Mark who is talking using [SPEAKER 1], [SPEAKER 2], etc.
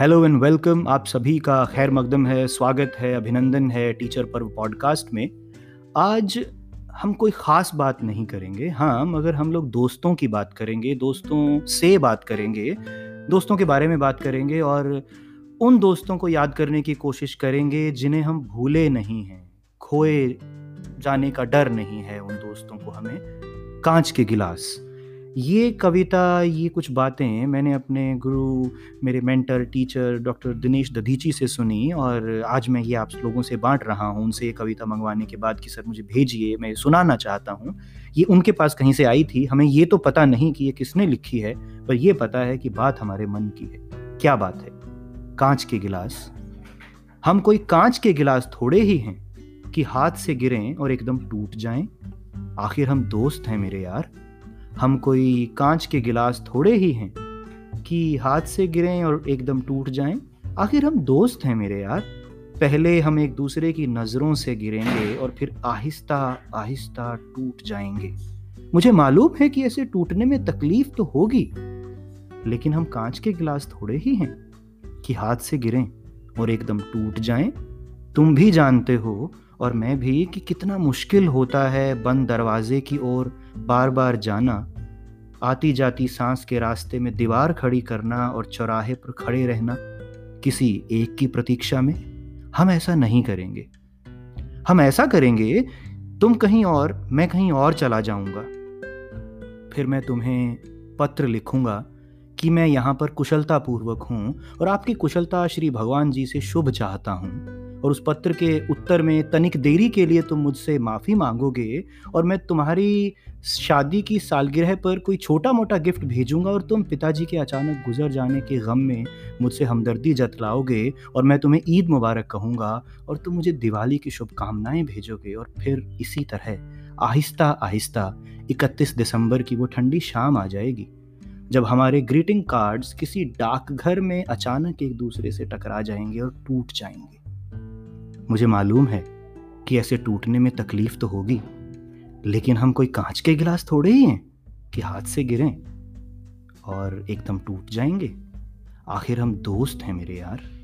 [SPEAKER 1] Hello and welcome आप सभी का खैर मकदम है, स्वागत है, अभिनंदन है टीचर पर्व पॉडकास्ट में। आज हम कोई ख़ास बात नहीं करेंगे। हाँ मगर हम लोग दोस्तों की बात करेंगे, दोस्तों से बात करेंगे, दोस्तों के बारे में बात करेंगे और उन दोस्तों को याद करने की कोशिश करेंगे जिन्हें हम भूले नहीं हैं। खोए जाने का डर नहीं है उन दोस्तों को हमें। कांच के गिलास। ये कविता, ये कुछ बातें मैंने अपने गुरु, मेरे mentor, teacher, doctor Dinesh Dadhichi से सुनी और आज मैं ये आप लोगों से बांट रहा हूँ। उनसे ये कविता मंगवाने के बाद कि सर मुझे भेजिए, मैं सुनाना चाहता हूँ। ये उनके पास कहीं से आई थी। हमें ये तो पता नहीं कि ये किसने लिखी है, पर ये पता है कि बात हमारे मन की है। क्या बात है? कांच के गिलास। हम कोई कांच के गिलास थोड़े ही हैं कि हाथ से गिरें और एकदम टूट जाएँ। आखिर हम दोस्त हैं मेरे यार। हम कोई कांच के गिलास थोड़े ही हैं कि हाथ से गिरें और एकदम टूट जाएँ। आखिर हम दोस्त हैं मेरे यार। पहले हम एक दूसरे की नज़रों से गिरेंगे और फिर आहिस्ता आहिस्ता टूट जाएँगे। मुझे मालूम है कि ऐसे टूटने में तकलीफ़ तो होगी, लेकिन हम कांच के गिलास थोड़े ही हैं कि हाथ से गिरें और एकदम टूट जाएँ। तुम भी जानते हो और मैं भी कि कितना मुश्किल होता है बंद दरवाजे की ओर बार बार जाना। आती जाती सांस के रास्ते में दीवार खड़ी करना और चौराहे पर खड़े रहना किसी एक की प्रतीक्षा में हम ऐसा नहीं करेंगे। हम ऐसा करेंगे, तुम कहीं और, मैं कहीं और चला जाऊँगा। फिर मैं तुम्हें पत्र लिखूँगा कि मैं यहाँ पर कुशलतापूर्वक हूँ और आपकी कुशलता श्री भगवान जी से शुभ चाहता हूँ। और उस पत्र के उत्तर में, तनिक देरी के लिए तुम मुझसे माफ़ी मांगोगे और मैं तुम्हारी शादी की सालगिरह पर कोई छोटा मोटा गिफ्ट भेजूँगा और तुम पिताजी के अचानक गुजर जाने के गम में मुझसे हमदर्दी जतलाओगे और मैं तुम्हें ईद मुबारक कहूँगा और तुम मुझे दिवाली की शुभकामनाएँ भेजोगे और फिर इसी तरह, आहिस्ता आहिस्ता 31 दिसंबर की वो ठंडी शाम आ जाएगी। जब हमारे ग्रीटिंग कार्ड्स किसी डाकघर में अचानक एक दूसरे से टकरा जाएँगे और टूट जाएँगे। मुझे मालूम है कि ऐसे टूटने में तकलीफ़ तो होगी, लेकिन हम कोई कांच के गिलास थोड़े ही हैं कि हाथ से गिरें और एकदम टूट जाएँगे। आखिर हम दोस्त हैं मेरे यार।